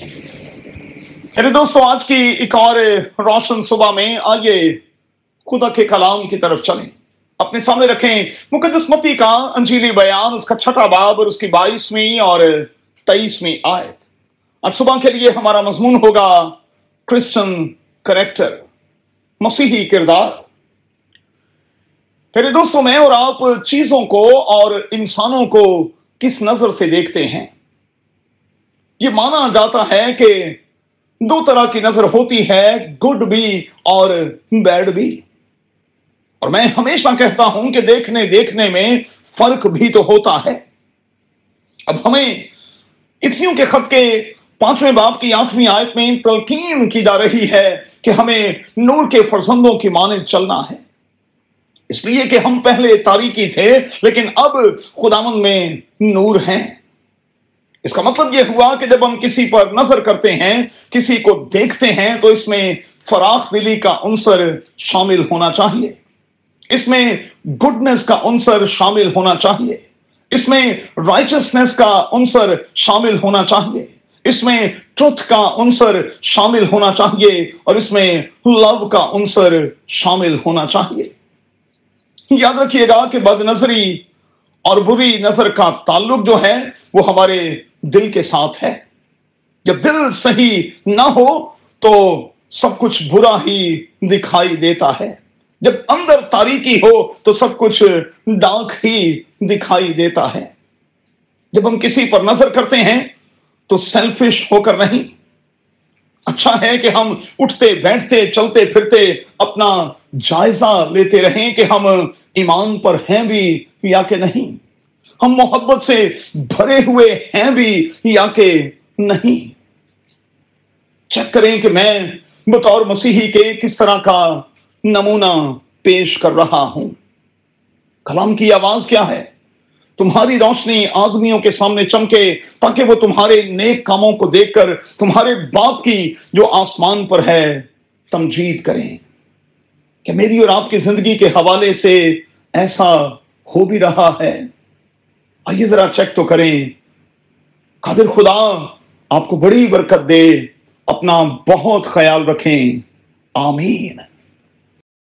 میرے دوستوں آج کی ایک اور روشن صبح میں آئیے خدا کے کلام کی طرف چلیں۔ اپنے سامنے رکھیں مقدس متی کا انجیلی بیان، اس کا چھٹا باب اور اس کی بائیسویں اور تیئیسویں آیت۔ آج صبح کے لیے ہمارا مضمون ہوگا کرسچن کریکٹر، مسیحی کردار۔ میرے دوستوں میں اور آپ چیزوں کو اور انسانوں کو کس نظر سے دیکھتے ہیں؟ یہ مانا جاتا ہے کہ دو طرح کی نظر ہوتی ہے گڈ بھی اور بیڈ بھی۔ اور میں ہمیشہ کہتا ہوں کہ دیکھنے دیکھنے میں فرق بھی تو ہوتا ہے۔ اب ہمیں اسیوں کے خط کے پانچویں باپ کی آٹھویں آیت میں تلقین کی جا رہی ہے کہ ہمیں نور کے فرزندوں کی مانند چلنا ہے۔ اس لیے کہ ہم پہلے تاریخی تھے، لیکن اب خدامن میں نور ہیں۔ اس کا مطلب یہ ہوا کہ جب ہم کسی پر نظر کرتے ہیں، کسی کو دیکھتے ہیں، تو اس میں فراخ دلی کا عنصر شامل ہونا چاہیے۔ اس میں گڈنس کا عنصر شامل ہونا چاہیے۔ اس میں رائچسنس کا عنصر شامل ہونا چاہیے۔ اس میں ٹروتھ کا عنصر شامل ہونا چاہیے اور اس میں لو کا عنصر شامل ہونا چاہیے۔ یاد رکھیے گا کہ بد نظری اور بری نظر کا تعلق جو ہے وہ ہمارے دل کے ساتھ ہے۔ جب دل صحیح نہ ہو تو سب کچھ برا ہی دکھائی دیتا ہے۔ جب اندر تاریخی ہو تو سب کچھ ڈاک ہی دکھائی دیتا ہے۔ جب ہم کسی پر نظر کرتے ہیں تو سیلفش ہو کر نہیں۔ اچھا ہے کہ ہم اٹھتے، بیٹھتے، چلتے، پھرتے، اپنا جائزہ لیتے رہیں کہ ہم ایمان پر ہیں بھی یا کہ نہیں۔ ہم محبت سے بھرے ہوئے ہیں بھی یا کہ نہیں۔ چیک کریں کہ میں بطور مسیحی کے کس طرح کا نمونہ پیش کر رہا ہوں۔ کلام کی آواز کیا ہے؟ تمہاری روشنی آدمیوں کے سامنے چمکے تاکہ وہ تمہارے نیک کاموں کو دیکھ کر تمہارے باپ کی جو آسمان پر ہے تمجید کریں کہ میری اور آپ کی زندگی کے حوالے سے ایسا ہو بھی رہا ہے۔ آئیے ذرا چیک تو کریں۔ قادر خدا، آپ کو بڑی برکت دے، اپنا بہت خیال رکھیں۔ آمین۔